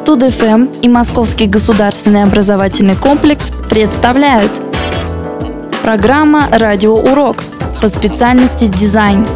Студ-ФМ и Московский государственный образовательный комплекс представляют Программа «Радиоурок» по специальности дизайн.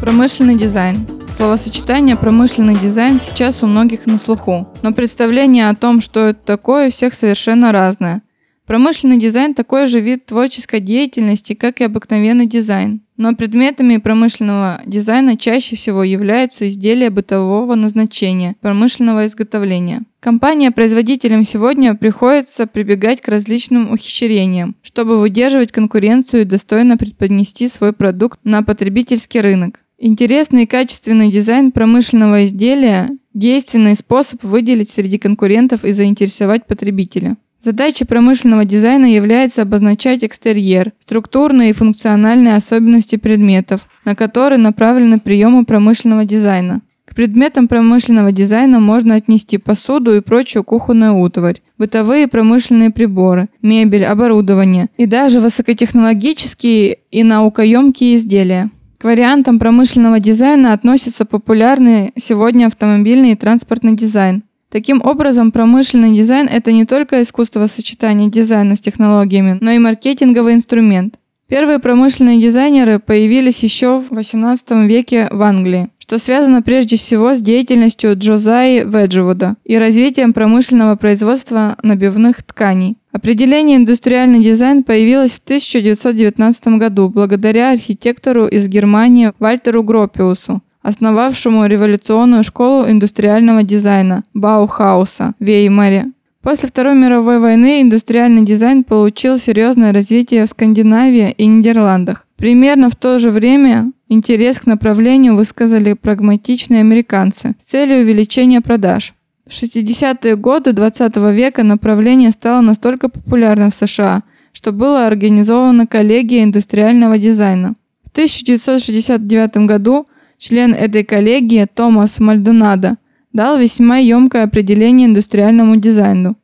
Промышленный дизайн. Словосочетание «промышленный дизайн» сейчас у многих на слуху, но представление о том, что это такое, у всех совершенно разное. Промышленный дизайн – такой же вид творческой деятельности, как и обыкновенный дизайн. Но предметами промышленного дизайна чаще всего являются изделия бытового назначения, промышленного изготовления. Компаниям-производителям сегодня приходится прибегать к различным ухищрениям, чтобы выдерживать конкуренцию и достойно преподнести свой продукт на потребительский рынок. Интересный и качественный дизайн промышленного изделия – действенный способ выделить среди конкурентов и заинтересовать потребителя. Задачей промышленного дизайна является обозначать экстерьер, структурные и функциональные особенности предметов, на которые направлены приемы промышленного дизайна. К предметам промышленного дизайна можно отнести посуду и прочую кухонную утварь, бытовые промышленные приборы, мебель, оборудование и даже высокотехнологические и наукоемкие изделия. К вариантам промышленного дизайна относятся популярный сегодня автомобильный и транспортный дизайн, Таким образом, промышленный дизайн – это не только искусство сочетания дизайна с технологиями, но и маркетинговый инструмент. Первые промышленные дизайнеры появились еще в XVIII веке в Англии, что связано прежде всего с деятельностью Джозаи Веджвуда и развитием промышленного производства набивных тканей. Определение «индустриальный дизайн» появилось в 1919 году благодаря архитектору из Германии Вальтеру Гропиусу, основавшему революционную школу индустриального дизайна Баухауса в Веймаре. После Второй мировой войны индустриальный дизайн получил серьезное развитие в Скандинавии и Нидерландах. Примерно в то же время интерес к направлению высказали прагматичные американцы с целью увеличения продаж. В 60-е годы 20 века направление стало настолько популярным в США, что была организована коллегия индустриального дизайна. В 1969 году член этой коллегии Томас Мальдонадо дал весьма емкое определение индустриальному дизайну.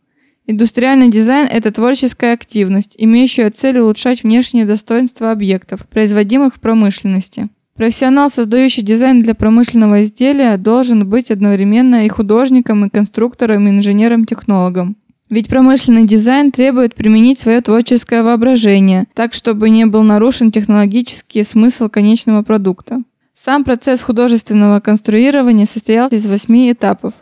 Индустриальный дизайн – это творческая активность, имеющая цель улучшать внешние достоинства объектов, производимых в промышленности. Профессионал, создающий дизайн для промышленного изделия, должен быть одновременно и художником, и конструктором, и инженером-технологом. Ведь промышленный дизайн требует применить свое творческое воображение, так чтобы не был нарушен технологический смысл конечного продукта. Сам процесс художественного конструирования состоял из восьми этапов.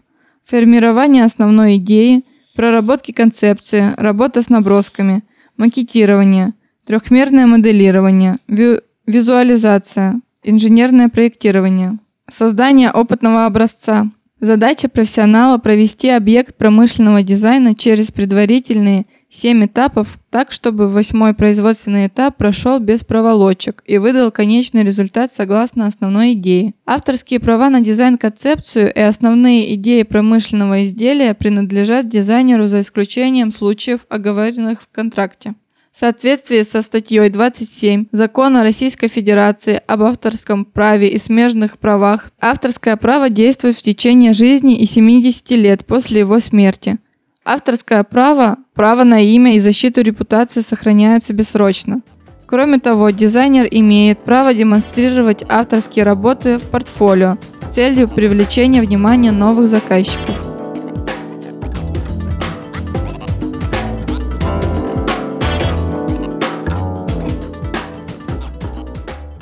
Формирование основной идеи, проработки концепции, работа с набросками, макетирование, трехмерное моделирование, визу визуализация, инженерное проектирование, создание опытного образца. Задача профессионала провести объект промышленного дизайна через предварительные Семь этапов так, чтобы восьмой производственный этап прошел без проволочек и выдал конечный результат согласно основной идее. Авторские права на дизайн-концепцию и основные идеи промышленного изделия принадлежат дизайнеру за исключением случаев, оговоренных в контракте. В соответствии со статьей 27 Закона Российской Федерации об авторском праве и смежных правах, авторское право действует в течение жизни и 70 лет после его смерти. Авторское право, право на имя и защиту репутации сохраняются бессрочно. Кроме того, дизайнер имеет право демонстрировать авторские работы в портфолио с целью привлечения внимания новых заказчиков.